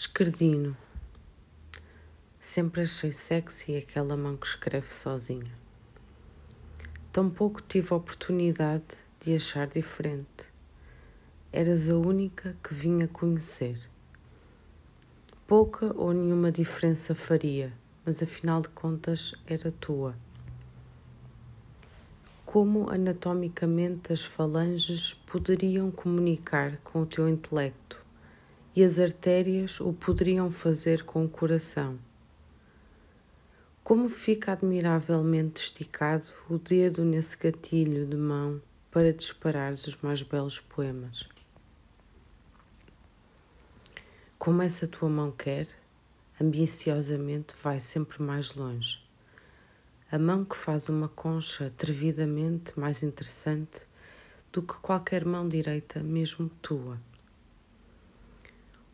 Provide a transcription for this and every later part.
Esquerdino. Sempre achei sexy aquela mão que escreve sozinha. Tampouco tive a oportunidade de achar diferente. Eras a única que vinha conhecer. Pouca ou nenhuma diferença faria, mas afinal de contas era tua. Como anatomicamente as falanges poderiam comunicar com o teu intelecto? E as artérias o poderiam fazer com o coração. Como fica admiravelmente esticado o dedo nesse gatilho de mão para disparares os mais belos poemas. Como essa tua mão quer, ambiciosamente vai sempre mais longe. A mão que faz uma concha atrevidamente mais interessante do que qualquer mão direita, mesmo tua.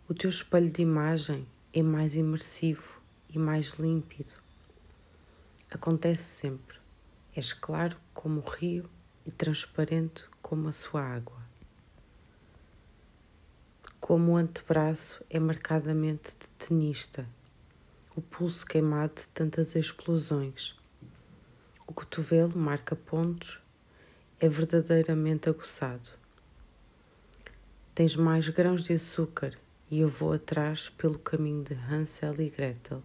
O teu espelho de imagem é mais imersivo e mais límpido. Acontece sempre. És claro como o rio e transparente como a sua água. Como o antebraço é marcadamente de tenista, o pulso queimado de tantas explosões. O cotovelo marca pontos, é verdadeiramente aguçado. Tens mais grãos de açúcar e eu vou atrás pelo caminho de Hansel e Gretel.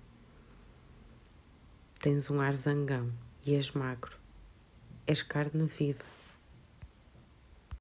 Tens um ar zangão e és magro. És carne viva.